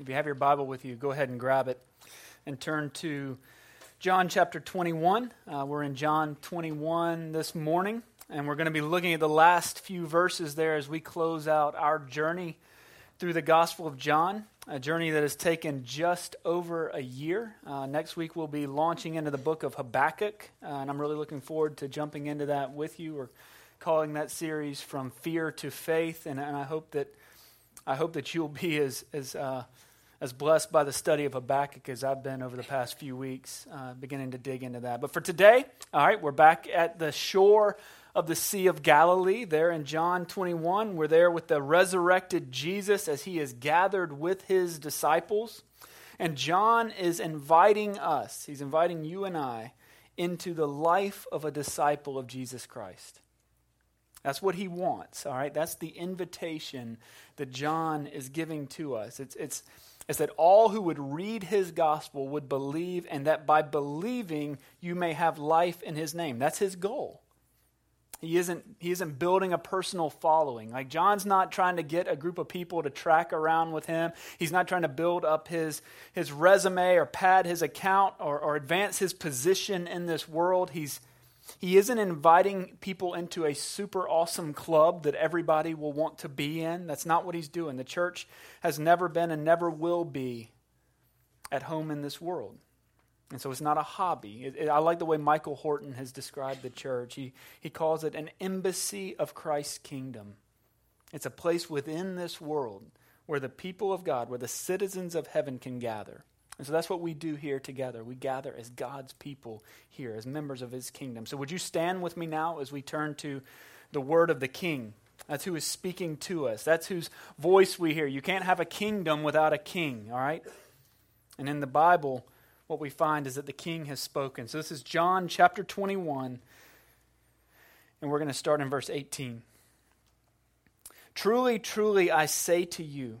If you have your Bible with you, go ahead and grab it and turn to John chapter 21. Uh, we're in John 21 this morning, and we're going to be looking at the last few verses there as we close out our journey through the Gospel of John, a journey that has taken just over a year. Uh, next week, we'll be launching into the book of Habakkuk, uh, and I'm really looking forward to jumping into that with you. We're calling that series From Fear to Faith, and, and I hope that. I hope that you'll be as, as uh, as blessed by the study of Habakkuk as I've been over the past few weeks, uh, beginning to dig into that. But for today, all right, we're back at the shore of the Sea of Galilee, there in John 21. We're there with the resurrected Jesus as he is gathered with his disciples. And John is inviting us, he's inviting you and I, into the life of a disciple of Jesus Christ. That's what he wants, all right? That's the invitation that John is giving to us. It's, it's, is that all who would read his gospel would believe, and that by believing you may have life in his name. That's his goal. He isn't, he isn't building a personal following. Like, John's not trying to get a group of people to track around with him. He's not trying to build up his, his resume or pad his account or, or advance his position in this world. He's, he isn't inviting people into a super awesome club that everybody will want to be in. That's not what he's doing. The church has never been and never will be at home in this world. And so it's not a hobby. It, it, I like the way Michael Horton has described the church. He, he calls it an embassy of Christ's kingdom. It's a place within this world where the people of God, where the citizens of heaven can gather. And so that's what we do here together. We gather as God's people here, as members of his kingdom. So would you stand with me now as we turn to the word of the king? That's who is speaking to us. That's whose voice we hear. You can't have a kingdom without a king, all right? And in the Bible, what we find is that the king has spoken. So this is John chapter 21, and we're going to start in verse 18. Truly, truly, I say to you,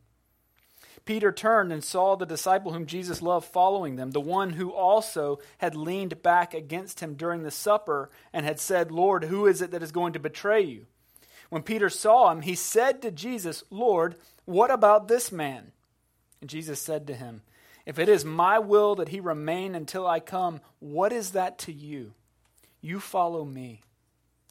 Peter turned and saw the disciple whom Jesus loved following them, the one who also had leaned back against him during the supper and had said, Lord, who is it that is going to betray you? When Peter saw him, he said to Jesus, Lord, what about this man? And Jesus said to him, If it is my will that he remain until I come, what is that to you? You follow me.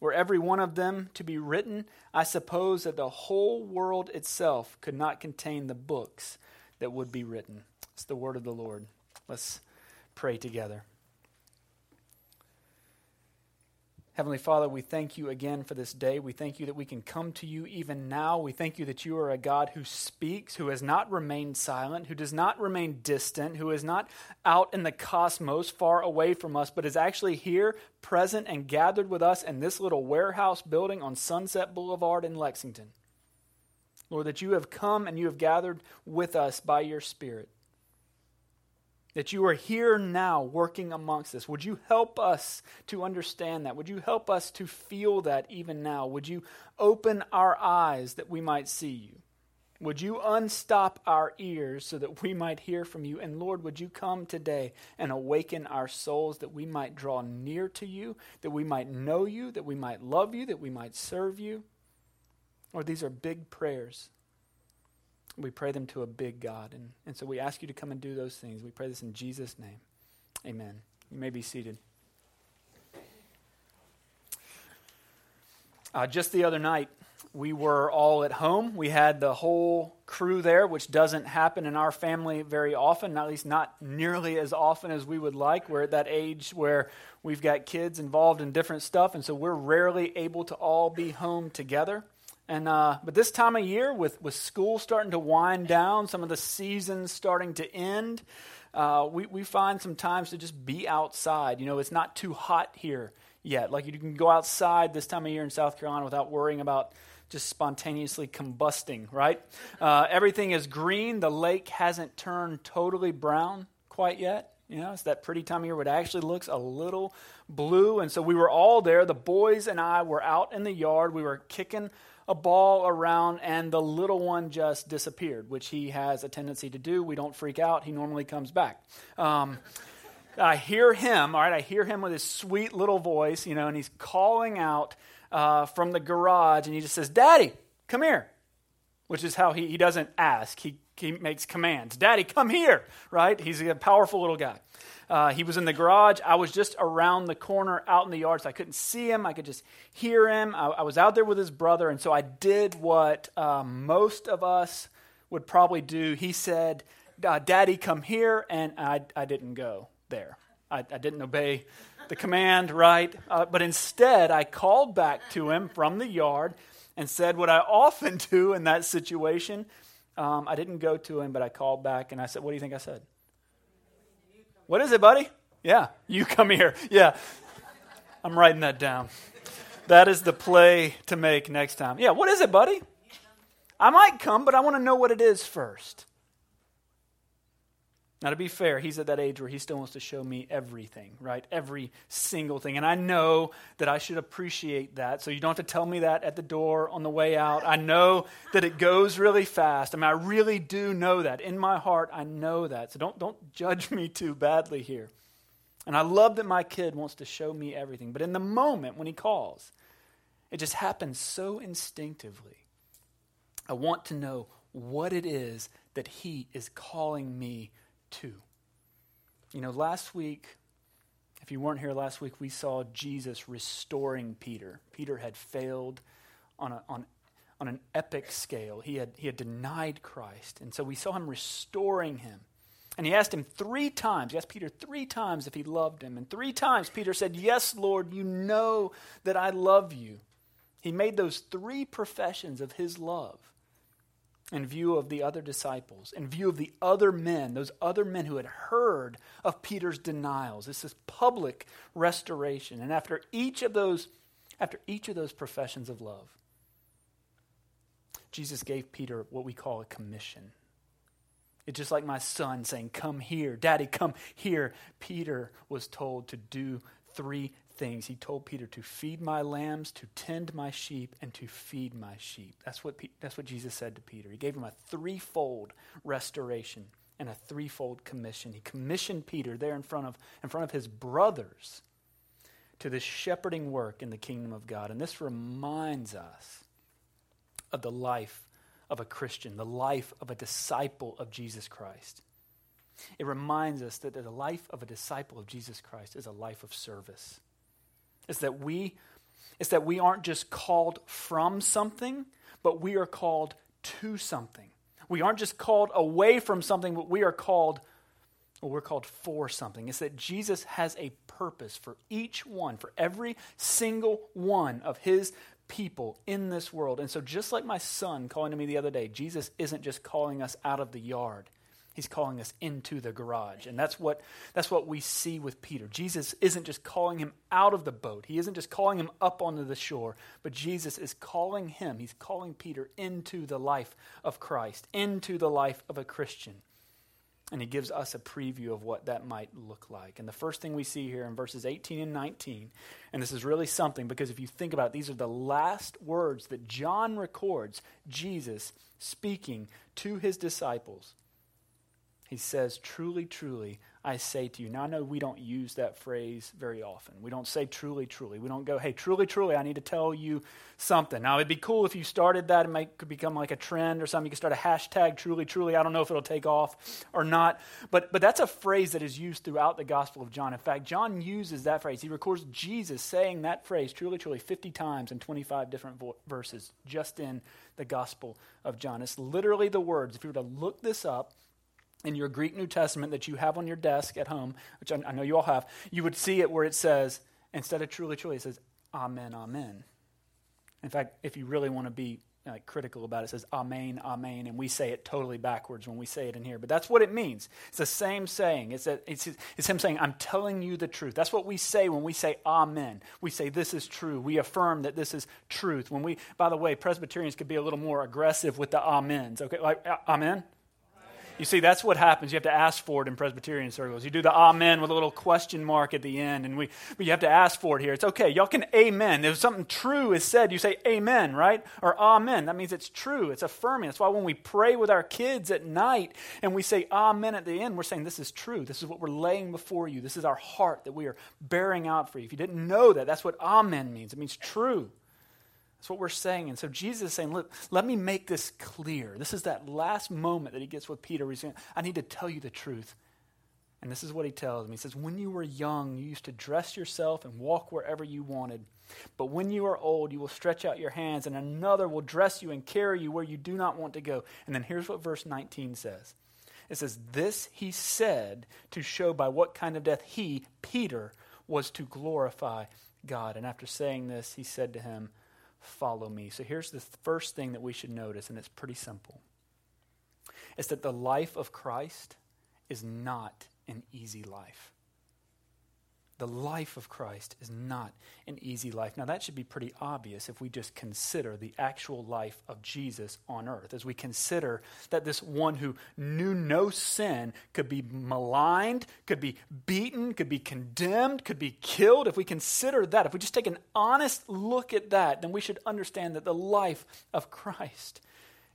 were every one of them to be written, I suppose that the whole world itself could not contain the books that would be written. It's the word of the Lord. Let's pray together. Heavenly Father, we thank you again for this day. We thank you that we can come to you even now. We thank you that you are a God who speaks, who has not remained silent, who does not remain distant, who is not out in the cosmos far away from us, but is actually here, present, and gathered with us in this little warehouse building on Sunset Boulevard in Lexington. Lord, that you have come and you have gathered with us by your Spirit that you are here now working amongst us. Would you help us to understand that? Would you help us to feel that even now? Would you open our eyes that we might see you? Would you unstop our ears so that we might hear from you? And Lord, would you come today and awaken our souls that we might draw near to you, that we might know you, that we might love you, that we might serve you? Lord, these are big prayers. We pray them to a big God. And, and so we ask you to come and do those things. We pray this in Jesus' name. Amen. You may be seated. Uh, just the other night, we were all at home. We had the whole crew there, which doesn't happen in our family very often, at least not nearly as often as we would like. We're at that age where we've got kids involved in different stuff, and so we're rarely able to all be home together. And uh, but this time of year, with with school starting to wind down, some of the seasons starting to end, uh, we we find some times to just be outside. You know, it's not too hot here yet. Like you can go outside this time of year in South Carolina without worrying about just spontaneously combusting. Right? Uh, everything is green. The lake hasn't turned totally brown quite yet. You know, it's that pretty time of year where it actually looks a little blue. And so we were all there. The boys and I were out in the yard. We were kicking a ball around, and the little one just disappeared, which he has a tendency to do. We don't freak out. He normally comes back. Um, I hear him, all right, I hear him with his sweet little voice, you know, and he's calling out uh, from the garage, and he just says, Daddy, come here, which is how he, he doesn't ask. He, he makes commands. Daddy, come here, right? He's a powerful little guy. Uh, he was in the garage. I was just around the corner out in the yard, so I couldn't see him. I could just hear him. I, I was out there with his brother, and so I did what uh, most of us would probably do. He said, Daddy, come here, and I, I didn't go there. I, I didn't obey the command, right? Uh, but instead, I called back to him from the yard and said what I often do in that situation. Um, I didn't go to him, but I called back and I said, What do you think I said? What is it, buddy? Yeah, you come here. Yeah. I'm writing that down. That is the play to make next time. Yeah, what is it, buddy? I might come, but I want to know what it is first. Now, to be fair, he's at that age where he still wants to show me everything, right? Every single thing. And I know that I should appreciate that. So you don't have to tell me that at the door on the way out. I know that it goes really fast. I mean, I really do know that. In my heart, I know that. So don't, don't judge me too badly here. And I love that my kid wants to show me everything. But in the moment when he calls, it just happens so instinctively. I want to know what it is that he is calling me two. You know, last week, if you weren't here last week, we saw Jesus restoring Peter. Peter had failed on, a, on, on an epic scale. He had, he had denied Christ. And so we saw him restoring him. And he asked him three times, he asked Peter three times if he loved him. And three times Peter said, Yes, Lord, you know that I love you. He made those three professions of his love in view of the other disciples, in view of the other men, those other men who had heard of Peter's denials. This is public restoration. And after each of those, after each of those professions of love, Jesus gave Peter what we call a commission. It's just like my son saying, Come here, Daddy, come here. Peter was told to do three things. He told Peter to feed my lambs, to tend my sheep, and to feed my sheep. That's what, that's what Jesus said to Peter. He gave him a threefold restoration and a threefold commission. He commissioned Peter there in front of, in front of his brothers to this shepherding work in the kingdom of God. And this reminds us of the life of a Christian, the life of a disciple of Jesus Christ. It reminds us that the life of a disciple of Jesus Christ is a life of service is that we is that we aren't just called from something, but we are called to something. We aren't just called away from something, but we are called well, we're called for something. It's that Jesus has a purpose for each one, for every single one of his people in this world. And so, just like my son calling to me the other day, Jesus isn't just calling us out of the yard. He's calling us into the garage. And that's what, that's what we see with Peter. Jesus isn't just calling him out of the boat, he isn't just calling him up onto the shore, but Jesus is calling him, he's calling Peter into the life of Christ, into the life of a Christian. And he gives us a preview of what that might look like. And the first thing we see here in verses 18 and 19, and this is really something because if you think about it, these are the last words that John records Jesus speaking to his disciples. He says, Truly, truly, I say to you. Now, I know we don't use that phrase very often. We don't say truly, truly. We don't go, hey, truly, truly, I need to tell you something. Now, it'd be cool if you started that and it could become like a trend or something. You could start a hashtag truly, truly. I don't know if it'll take off or not. But, but that's a phrase that is used throughout the Gospel of John. In fact, John uses that phrase. He records Jesus saying that phrase, truly, truly, 50 times in 25 different vo- verses just in the Gospel of John. It's literally the words. If you were to look this up, in your Greek New Testament that you have on your desk at home, which I, I know you all have, you would see it where it says, instead of truly, truly, it says, Amen, Amen. In fact, if you really want to be like critical about it. It says amen, amen, and we say it totally backwards when we say it in here. But that's what it means. It's the same saying. It's, a, it's, it's him saying, I'm telling you the truth. That's what we say when we say amen. We say this is true. We affirm that this is truth. When we, by the way, Presbyterians could be a little more aggressive with the amens. Okay, like amen? You see, that's what happens. You have to ask for it in Presbyterian circles. You do the amen with a little question mark at the end, and we, but you have to ask for it here. It's okay. Y'all can amen. If something true is said, you say amen, right? Or amen. That means it's true. It's affirming. That's why when we pray with our kids at night and we say amen at the end, we're saying this is true. This is what we're laying before you. This is our heart that we are bearing out for you. If you didn't know that, that's what amen means. It means true. That's what we're saying. And so Jesus is saying, Look, let me make this clear. This is that last moment that he gets with Peter. He's saying, I need to tell you the truth. And this is what he tells him. He says, When you were young, you used to dress yourself and walk wherever you wanted. But when you are old, you will stretch out your hands, and another will dress you and carry you where you do not want to go. And then here's what verse 19 says it says, This he said to show by what kind of death he, Peter, was to glorify God. And after saying this, he said to him, follow me. So here's the first thing that we should notice, and it's pretty simple. It's that the life of Christ is not an easy life. The life of Christ is not an easy life. Now, that should be pretty obvious if we just consider the actual life of Jesus on earth. As we consider that this one who knew no sin could be maligned, could be beaten, could be condemned, could be killed. If we consider that, if we just take an honest look at that, then we should understand that the life of Christ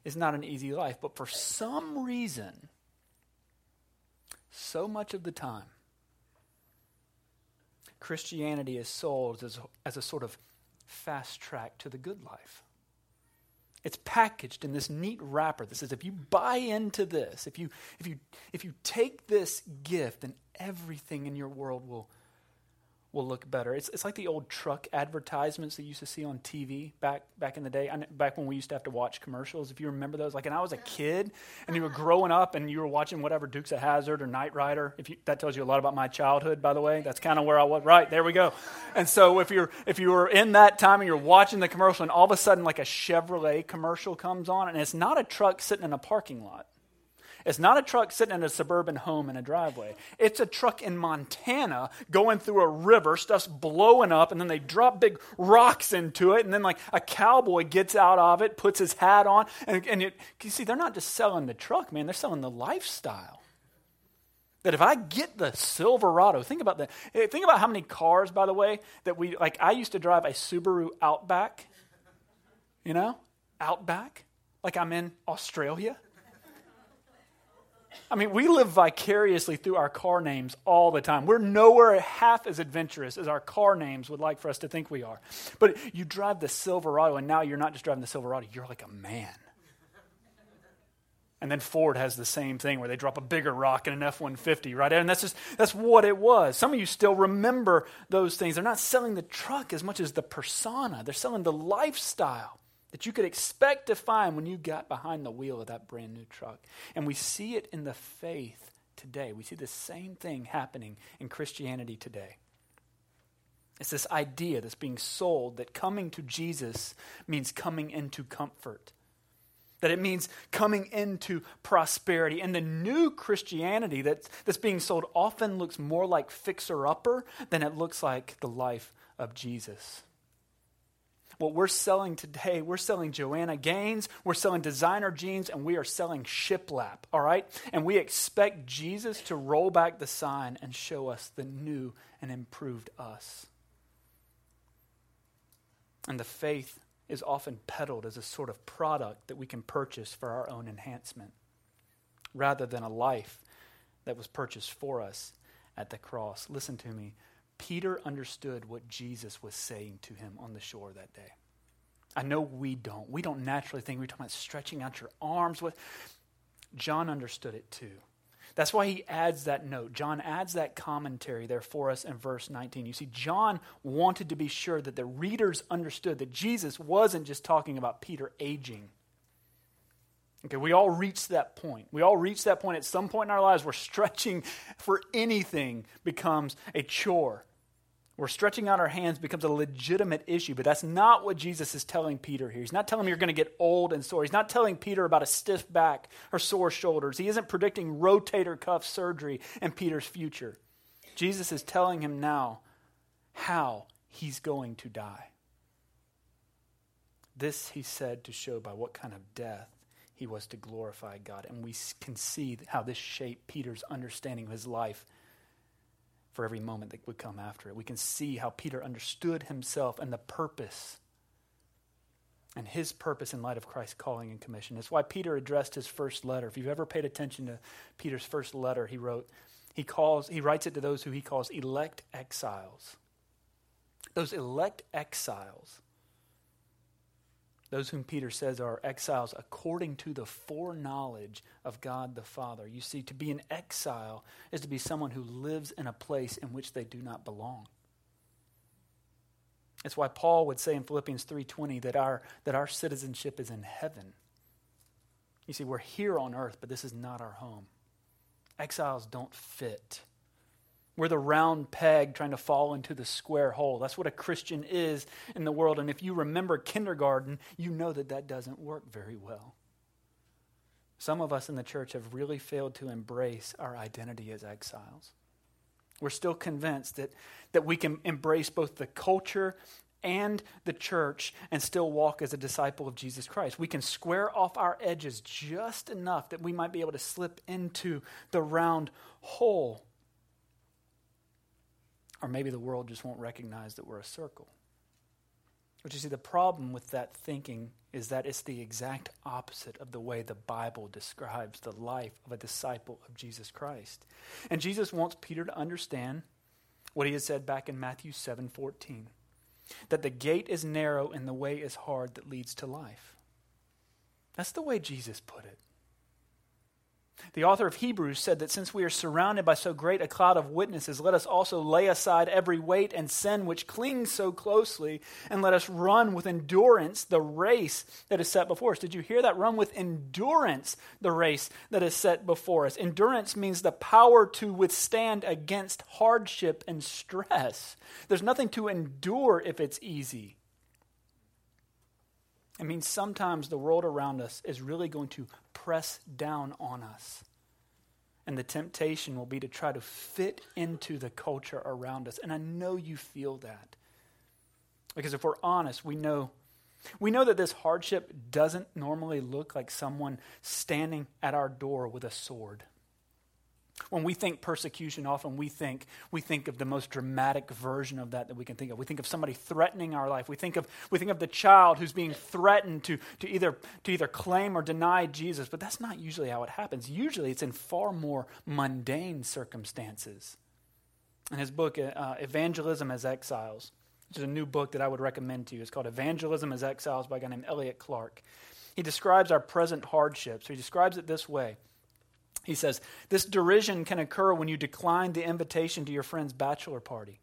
is not an easy life. But for some reason, so much of the time, Christianity is sold as, as a sort of fast track to the good life. It's packaged in this neat wrapper that says if you buy into this, if you, if you, if you take this gift, then everything in your world will will look better. It's, it's like the old truck advertisements that you used to see on TV back back in the day, back when we used to have to watch commercials. If you remember those, like, and I was a kid, and you were growing up, and you were watching whatever Dukes of Hazzard or Knight Rider. If you, that tells you a lot about my childhood, by the way. That's kind of where I was. Right there we go. And so if you're if you were in that time and you're watching the commercial, and all of a sudden like a Chevrolet commercial comes on, and it's not a truck sitting in a parking lot. It's not a truck sitting in a suburban home in a driveway. It's a truck in Montana going through a river, stuff's blowing up, and then they drop big rocks into it, and then like a cowboy gets out of it, puts his hat on, and, and it, you see, they're not just selling the truck, man, they're selling the lifestyle. That if I get the Silverado, think about that. Eh, think about how many cars, by the way, that we like. I used to drive a Subaru Outback, you know, Outback, like I'm in Australia. I mean, we live vicariously through our car names all the time. We're nowhere half as adventurous as our car names would like for us to think we are. But you drive the Silverado, and now you're not just driving the Silverado, you're like a man. And then Ford has the same thing where they drop a bigger rock in an F 150, right? And that's just, that's what it was. Some of you still remember those things. They're not selling the truck as much as the persona, they're selling the lifestyle that you could expect to find when you got behind the wheel of that brand new truck. And we see it in the faith today. We see the same thing happening in Christianity today. It's this idea that's being sold that coming to Jesus means coming into comfort. That it means coming into prosperity. And the new Christianity that's, that's being sold often looks more like fixer upper than it looks like the life of Jesus what we're selling today, we're selling Joanna Gaines, we're selling designer jeans, and we are selling shiplap, all right? And we expect Jesus to roll back the sign and show us the new and improved us. And the faith is often peddled as a sort of product that we can purchase for our own enhancement, rather than a life that was purchased for us at the cross. Listen to me. Peter understood what Jesus was saying to him on the shore that day. I know we don't. We don't naturally think we're talking about stretching out your arms. With John understood it too. That's why he adds that note. John adds that commentary there for us in verse 19. You see, John wanted to be sure that the readers understood that Jesus wasn't just talking about Peter aging. Okay, we all reach that point. We all reach that point at some point in our lives where stretching for anything becomes a chore where stretching out our hands becomes a legitimate issue. But that's not what Jesus is telling Peter here. He's not telling him you're going to get old and sore. He's not telling Peter about a stiff back or sore shoulders. He isn't predicting rotator cuff surgery in Peter's future. Jesus is telling him now how he's going to die. This he said to show by what kind of death he was to glorify God. And we can see how this shaped Peter's understanding of his life for every moment that would come after it. We can see how Peter understood himself and the purpose and his purpose in light of Christ's calling and commission. It's why Peter addressed his first letter. If you've ever paid attention to Peter's first letter, he wrote, he calls, he writes it to those who he calls elect exiles. Those elect exiles those whom Peter says are exiles according to the foreknowledge of God the Father. You see, to be an exile is to be someone who lives in a place in which they do not belong. It's why Paul would say in Philippians 3:20 that our that our citizenship is in heaven. You see, we're here on earth, but this is not our home. Exiles don't fit. We're the round peg trying to fall into the square hole. That's what a Christian is in the world. And if you remember kindergarten, you know that that doesn't work very well. Some of us in the church have really failed to embrace our identity as exiles. We're still convinced that, that we can embrace both the culture and the church and still walk as a disciple of Jesus Christ. We can square off our edges just enough that we might be able to slip into the round hole. Or maybe the world just won't recognize that we're a circle. But you see, the problem with that thinking is that it's the exact opposite of the way the Bible describes the life of a disciple of Jesus Christ. And Jesus wants Peter to understand what he had said back in Matthew 7 14 that the gate is narrow and the way is hard that leads to life. That's the way Jesus put it. The author of Hebrews said that since we are surrounded by so great a cloud of witnesses, let us also lay aside every weight and sin which clings so closely, and let us run with endurance the race that is set before us. Did you hear that? Run with endurance the race that is set before us. Endurance means the power to withstand against hardship and stress. There's nothing to endure if it's easy. It means sometimes the world around us is really going to press down on us. And the temptation will be to try to fit into the culture around us. And I know you feel that. Because if we're honest, we know we know that this hardship doesn't normally look like someone standing at our door with a sword. When we think persecution, often we think we think of the most dramatic version of that that we can think of. We think of somebody threatening our life. We think of we think of the child who's being threatened to, to either to either claim or deny Jesus. But that's not usually how it happens. Usually, it's in far more mundane circumstances. In his book, uh, Evangelism as Exiles, which is a new book that I would recommend to you, it's called Evangelism as Exiles by a guy named Elliot Clark. He describes our present hardships. He describes it this way. He says, This derision can occur when you decline the invitation to your friend's bachelor party,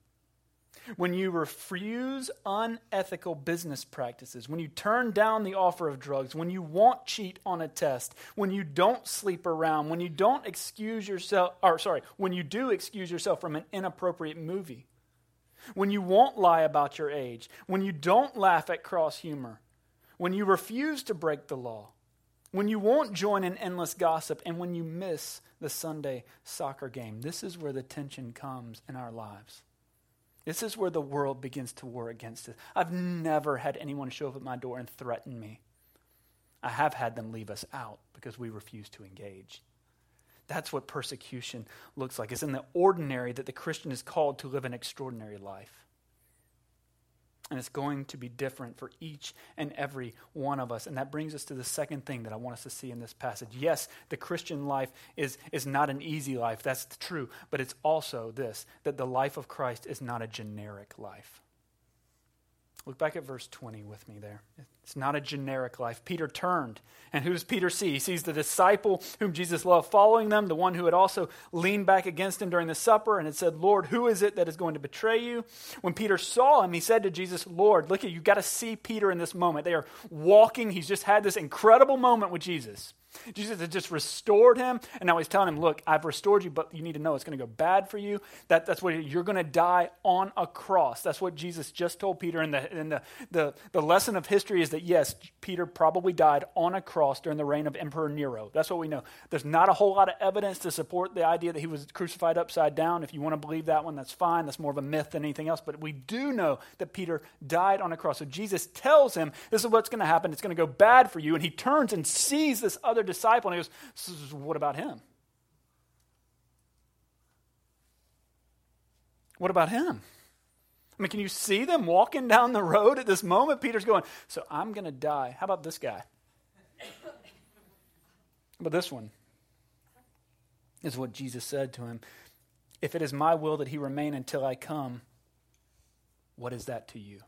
when you refuse unethical business practices, when you turn down the offer of drugs, when you won't cheat on a test, when you don't sleep around, when you don't excuse yourself, or sorry, when you do excuse yourself from an inappropriate movie, when you won't lie about your age, when you don't laugh at cross humor, when you refuse to break the law when you won't join in endless gossip, and when you miss the Sunday soccer game. This is where the tension comes in our lives. This is where the world begins to war against us. I've never had anyone show up at my door and threaten me. I have had them leave us out because we refuse to engage. That's what persecution looks like. It's in the ordinary that the Christian is called to live an extraordinary life. And it's going to be different for each and every one of us. And that brings us to the second thing that I want us to see in this passage. Yes, the Christian life is, is not an easy life. That's true. But it's also this that the life of Christ is not a generic life. Look back at verse 20 with me there. It's not a generic life. Peter turned, and who does Peter see? He sees the disciple whom Jesus loved following them, the one who had also leaned back against him during the supper and had said, Lord, who is it that is going to betray you? When Peter saw him, he said to Jesus, Lord, look at you, got to see Peter in this moment. They are walking. He's just had this incredible moment with Jesus. Jesus had just restored him, and now he's telling him, Look, I've restored you, but you need to know it's going to go bad for you. That, that's what you're going to die on a cross. That's what Jesus just told Peter. And, the, and the, the, the lesson of history is that, yes, Peter probably died on a cross during the reign of Emperor Nero. That's what we know. There's not a whole lot of evidence to support the idea that he was crucified upside down. If you want to believe that one, that's fine. That's more of a myth than anything else. But we do know that Peter died on a cross. So Jesus tells him, This is what's going to happen. It's going to go bad for you. And he turns and sees this other disciple, and he goes, What about him? What about him? I mean, can you see them walking down the road at this moment? Peter's going, So I'm going to die. How about this guy? How about this one is what Jesus said to him If it is my will that he remain until I come, what is that to you?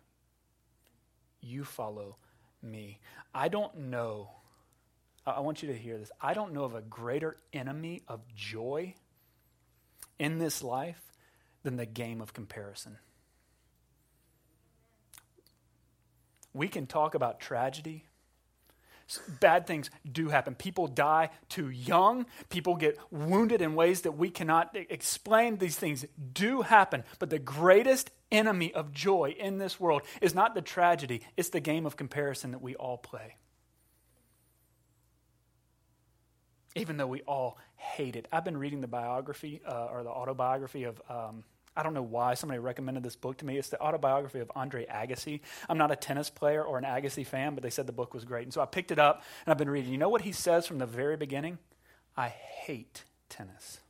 You follow me. I don't know I want you to hear this. I don't know of a greater enemy of joy in this life than the game of comparison. We can talk about tragedy. Bad things do happen. People die too young. People get wounded in ways that we cannot explain. These things do happen. But the greatest enemy of joy in this world is not the tragedy, it's the game of comparison that we all play. even though we all hate it. I've been reading the biography uh, or the autobiography of. Um, I don't know why somebody recommended this book to me. It's the autobiography of Andre Agassi. I'm not a tennis player or an Agassi fan, but they said the book was great. And so I picked it up and I've been reading. You know what he says from the very beginning? I hate tennis.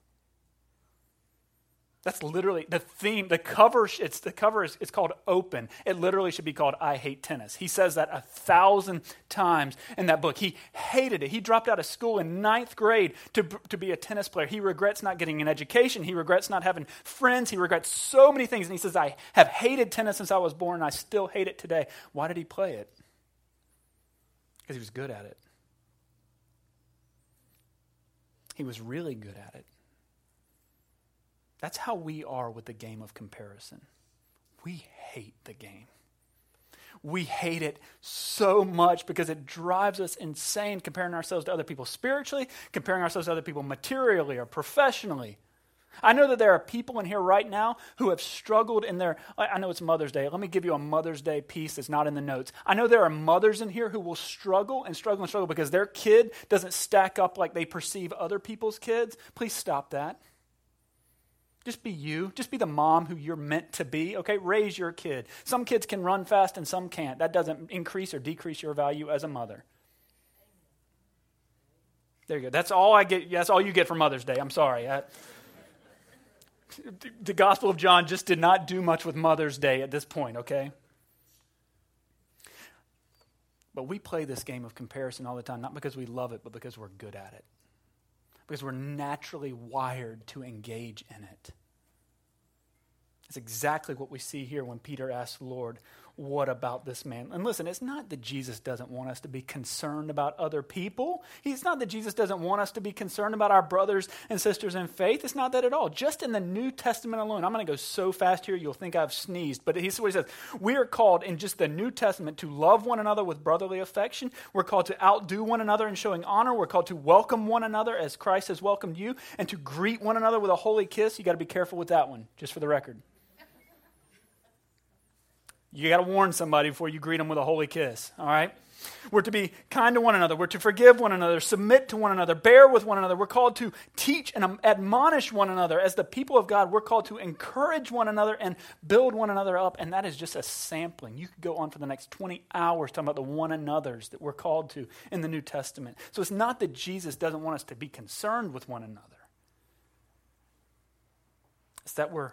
That's literally the theme. The cover, it's the cover is it's called Open. It literally should be called I Hate Tennis. He says that a thousand times in that book. He hated it. He dropped out of school in ninth grade to, to be a tennis player. He regrets not getting an education. He regrets not having friends. He regrets so many things. And he says, I have hated tennis since I was born, and I still hate it today. Why did he play it? Because he was good at it. He was really good at it. That's how we are with the game of comparison. We hate the game. We hate it so much because it drives us insane comparing ourselves to other people spiritually, comparing ourselves to other people materially or professionally. I know that there are people in here right now who have struggled in their. I know it's Mother's Day. Let me give you a Mother's Day piece that's not in the notes. I know there are mothers in here who will struggle and struggle and struggle because their kid doesn't stack up like they perceive other people's kids. Please stop that. Just be you. Just be the mom who you're meant to be. Okay, raise your kid. Some kids can run fast and some can't. That doesn't increase or decrease your value as a mother. There you go. That's all I get. That's all you get for Mother's Day. I'm sorry. I, the Gospel of John just did not do much with Mother's Day at this point, okay? But we play this game of comparison all the time, not because we love it, but because we're good at it because we're naturally wired to engage in it. It's exactly what we see here when Peter asks the Lord, what about this man? And listen, it's not that Jesus doesn't want us to be concerned about other people. It's not that Jesus doesn't want us to be concerned about our brothers and sisters in faith. It's not that at all. Just in the New Testament alone, I'm going to go so fast here, you'll think I've sneezed. But what he says. We are called in just the New Testament to love one another with brotherly affection. We're called to outdo one another in showing honor. We're called to welcome one another as Christ has welcomed you and to greet one another with a holy kiss. You got to be careful with that one, just for the record. You got to warn somebody before you greet them with a holy kiss, all right? We're to be kind to one another. We're to forgive one another, submit to one another, bear with one another. We're called to teach and admonish one another. As the people of God, we're called to encourage one another and build one another up. And that is just a sampling. You could go on for the next 20 hours talking about the one another's that we're called to in the New Testament. So it's not that Jesus doesn't want us to be concerned with one another, it's that we're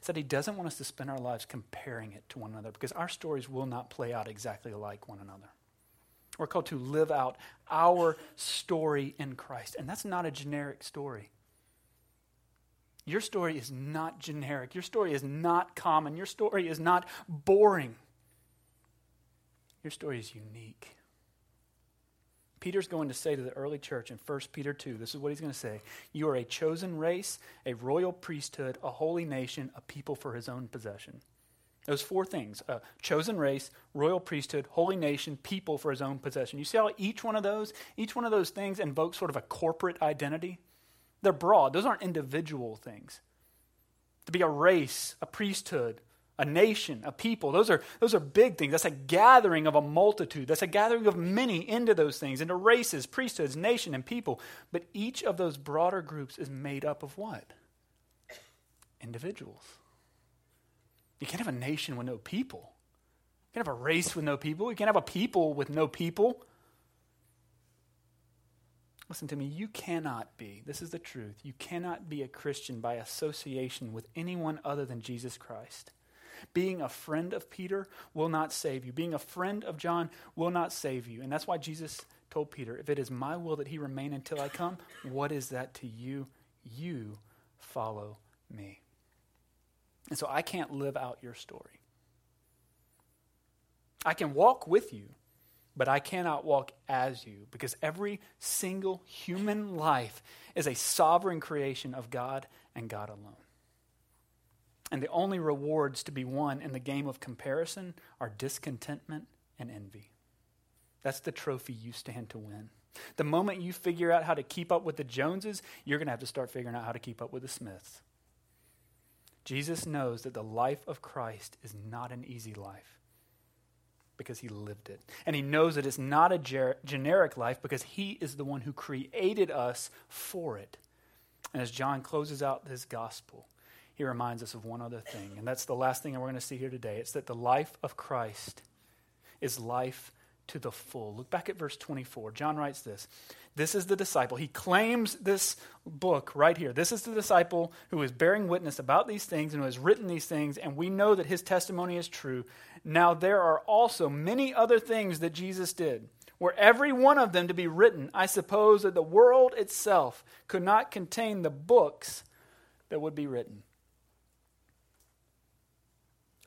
is that he doesn't want us to spend our lives comparing it to one another because our stories will not play out exactly like one another. We're called to live out our story in Christ, and that's not a generic story. Your story is not generic. Your story is not common. Your story is not boring. Your story is unique. Peter's going to say to the early church in 1 Peter 2, this is what he's going to say You are a chosen race, a royal priesthood, a holy nation, a people for his own possession. Those four things uh, chosen race, royal priesthood, holy nation, people for his own possession. You see how each one of those, each one of those things invokes sort of a corporate identity? They're broad, those aren't individual things. To be a race, a priesthood, a nation, a people, those are, those are big things. That's a gathering of a multitude. That's a gathering of many into those things, into races, priesthoods, nation, and people. But each of those broader groups is made up of what? Individuals. You can't have a nation with no people. You can't have a race with no people. You can't have a people with no people. Listen to me, you cannot be, this is the truth, you cannot be a Christian by association with anyone other than Jesus Christ. Being a friend of Peter will not save you. Being a friend of John will not save you. And that's why Jesus told Peter, If it is my will that he remain until I come, what is that to you? You follow me. And so I can't live out your story. I can walk with you, but I cannot walk as you because every single human life is a sovereign creation of God and God alone. And the only rewards to be won in the game of comparison are discontentment and envy. That's the trophy you stand to win. The moment you figure out how to keep up with the Joneses, you're going to have to start figuring out how to keep up with the Smiths. Jesus knows that the life of Christ is not an easy life because he lived it. And he knows that it's not a ger- generic life because he is the one who created us for it. And as John closes out his gospel, he reminds us of one other thing. And that's the last thing we're going to see here today. It's that the life of Christ is life to the full. Look back at verse 24. John writes this This is the disciple. He claims this book right here. This is the disciple who is bearing witness about these things and who has written these things, and we know that his testimony is true. Now, there are also many other things that Jesus did. Were every one of them to be written, I suppose that the world itself could not contain the books that would be written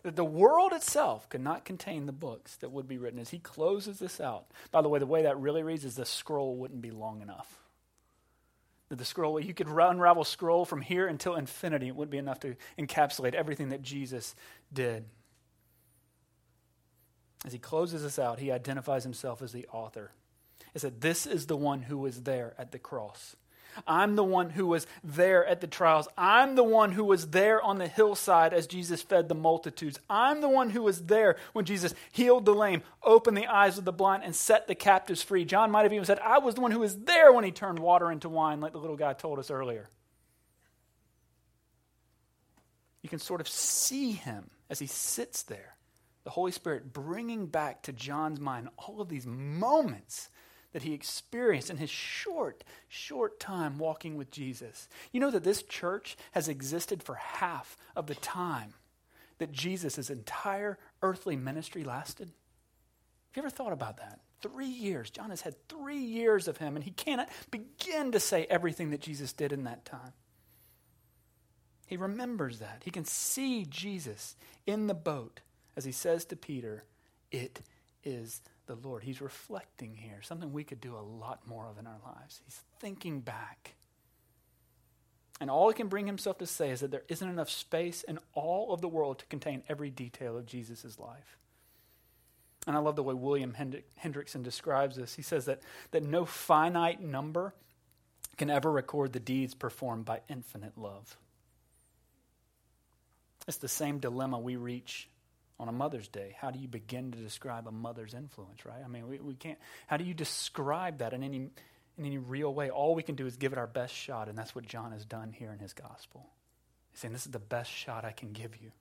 that the world itself could not contain the books that would be written. As he closes this out, by the way, the way that really reads is the scroll wouldn't be long enough. That the scroll, you could unravel scroll from here until infinity. It wouldn't be enough to encapsulate everything that Jesus did. As he closes this out, he identifies himself as the author. He said, This is the one who was there at the cross. I'm the one who was there at the trials. I'm the one who was there on the hillside as Jesus fed the multitudes. I'm the one who was there when Jesus healed the lame, opened the eyes of the blind, and set the captives free. John might have even said, I was the one who was there when he turned water into wine, like the little guy told us earlier. You can sort of see him as he sits there, the Holy Spirit bringing back to John's mind all of these moments that he experienced in his short, short time walking with Jesus. You know that this church has existed for half of the time that Jesus' entire earthly ministry lasted? Have you ever thought about that? Three years. John has had three years of him, and he cannot begin to say everything that Jesus did in that time. He remembers that. He can see Jesus in the boat as he says to Peter, It is the Lord. He's reflecting here, something we could do a lot more of in our lives. He's thinking back. And all he can bring himself to say is that there isn't enough space in all of the world to contain every detail of Jesus' life. And I love the way William Hendriksen describes this. He says that, that no finite number can ever record the deeds performed by infinite love. It's the same dilemma we reach on a Mother's Day. How do you begin to describe a mother's influence, right? I mean, we, we can't, how do you describe that in any, in any real way? All we can do is give it our best shot, and that's what John has done here in his gospel. He's saying, This is the best shot I can give you.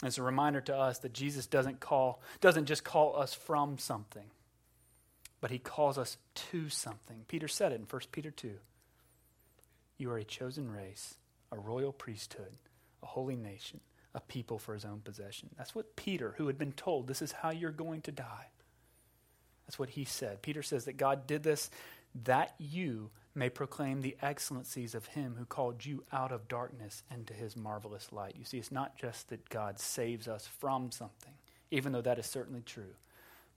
And it's a reminder to us that Jesus doesn't call, doesn't just call us from something, but he calls us to something. Peter said it in 1 Peter 2. You are a chosen race, a royal priesthood, a holy nation a people for his own possession. That's what Peter, who had been told, this is how you're going to die. That's what he said. Peter says that God did this that you may proclaim the excellencies of him who called you out of darkness into his marvelous light. You see, it's not just that God saves us from something, even though that is certainly true,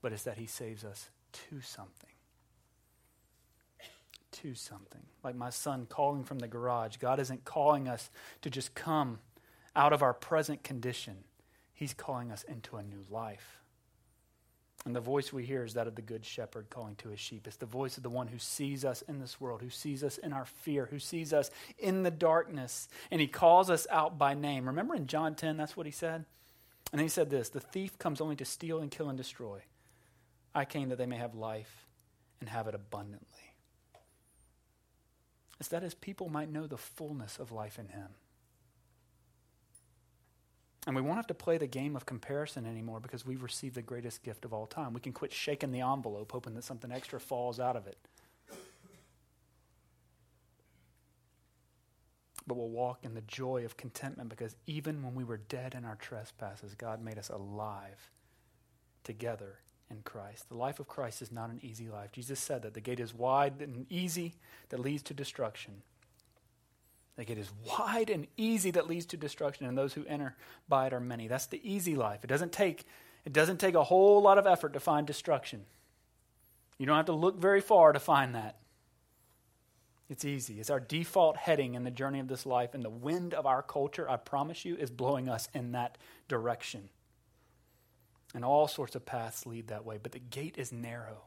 but it's that he saves us to something. To something. Like my son calling from the garage, God isn't calling us to just come out of our present condition. He's calling us into a new life. And the voice we hear is that of the good shepherd calling to his sheep. It's the voice of the one who sees us in this world, who sees us in our fear, who sees us in the darkness, and he calls us out by name. Remember in John 10, that's what he said? And he said this The thief comes only to steal and kill and destroy. I came that they may have life and have it abundantly. It's that as people might know the fullness of life in him. And we won't have to play the game of comparison anymore because we've received the greatest gift of all time. We can quit shaking the envelope, hoping that something extra falls out of it. But we'll walk in the joy of contentment because even when we were dead in our trespasses, God made us alive together in Christ. The life of Christ is not an easy life. Jesus said that the gate is wide and easy that leads to destruction. The it is wide and easy that leads to destruction, and those who enter by it are many. That's the easy life. It doesn't take, it doesn't take a whole lot of effort to find destruction. You don't have to look very far to find that. It's easy. It's our default heading in the journey of this life, and the wind of our culture, I promise you, is blowing us in that direction. And all sorts of paths lead that way, but the gate is narrow,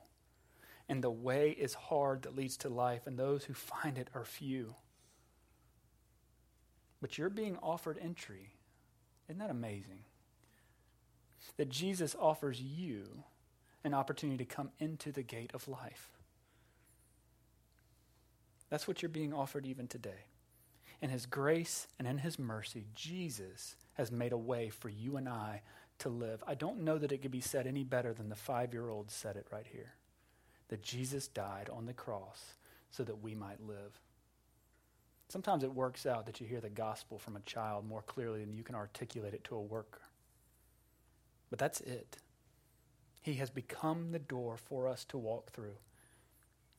and the way is hard that leads to life, and those who find it are few but you're being offered entry. Isn't that amazing? That Jesus offers you an opportunity to come into the gate of life. That's what you're being offered even today. In His grace and in His mercy, Jesus has made a way for you and I to live. I don't know that it could be said any better than the five year old said it right here that Jesus died on the cross so that we might live. Sometimes it works out that you hear the gospel from a child more clearly than you can articulate it to a worker. But that's it. He has become the door for us to walk through.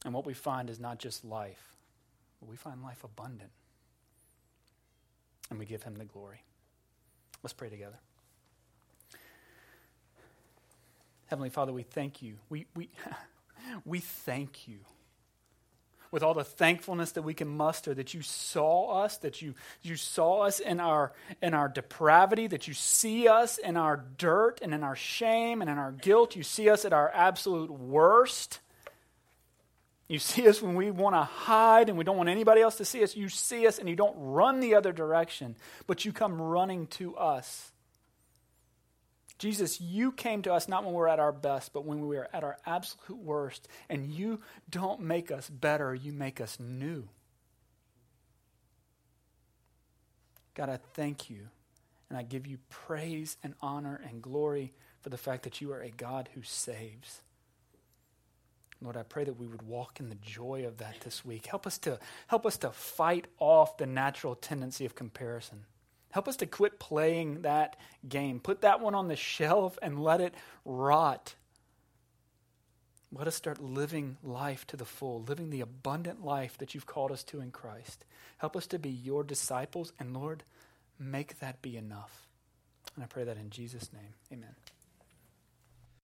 And what we find is not just life, but we find life abundant. And we give him the glory. Let's pray together. Heavenly Father, we thank you. We, we, we thank you with all the thankfulness that we can muster that you saw us, that you, you saw us in our, in our depravity, that you see us in our dirt and in our shame and in our guilt. You see us at our absolute worst. You see us when we want to hide and we don't want anybody else to see us. You see us and you don't run the other direction, but you come running to us. Jesus, you came to us not when we were at our best, but when we were at our absolute worst. And you don't make us better, you make us new. God, I thank you. And I give you praise and honor and glory for the fact that you are a God who saves. Lord, I pray that we would walk in the joy of that this week. Help us to help us to fight off the natural tendency of comparison. Help us to quit playing that game. Put that one on the shelf and let it rot. Let us start living life to the full, living the abundant life that you've called us to in Christ. Help us to be your disciples, and Lord, make that be enough. And I pray that in Jesus' name. Amen.